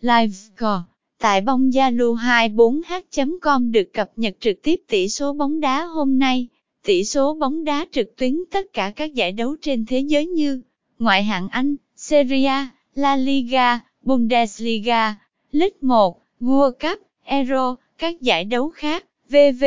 Live Score Tại bóng Zalo 24h.com được cập nhật trực tiếp tỷ số bóng đá hôm nay. Tỷ số bóng đá trực tuyến tất cả các giải đấu trên thế giới như Ngoại hạng Anh, Serie A, La Liga, Bundesliga, League 1, World Cup, Euro, các giải đấu khác, VV.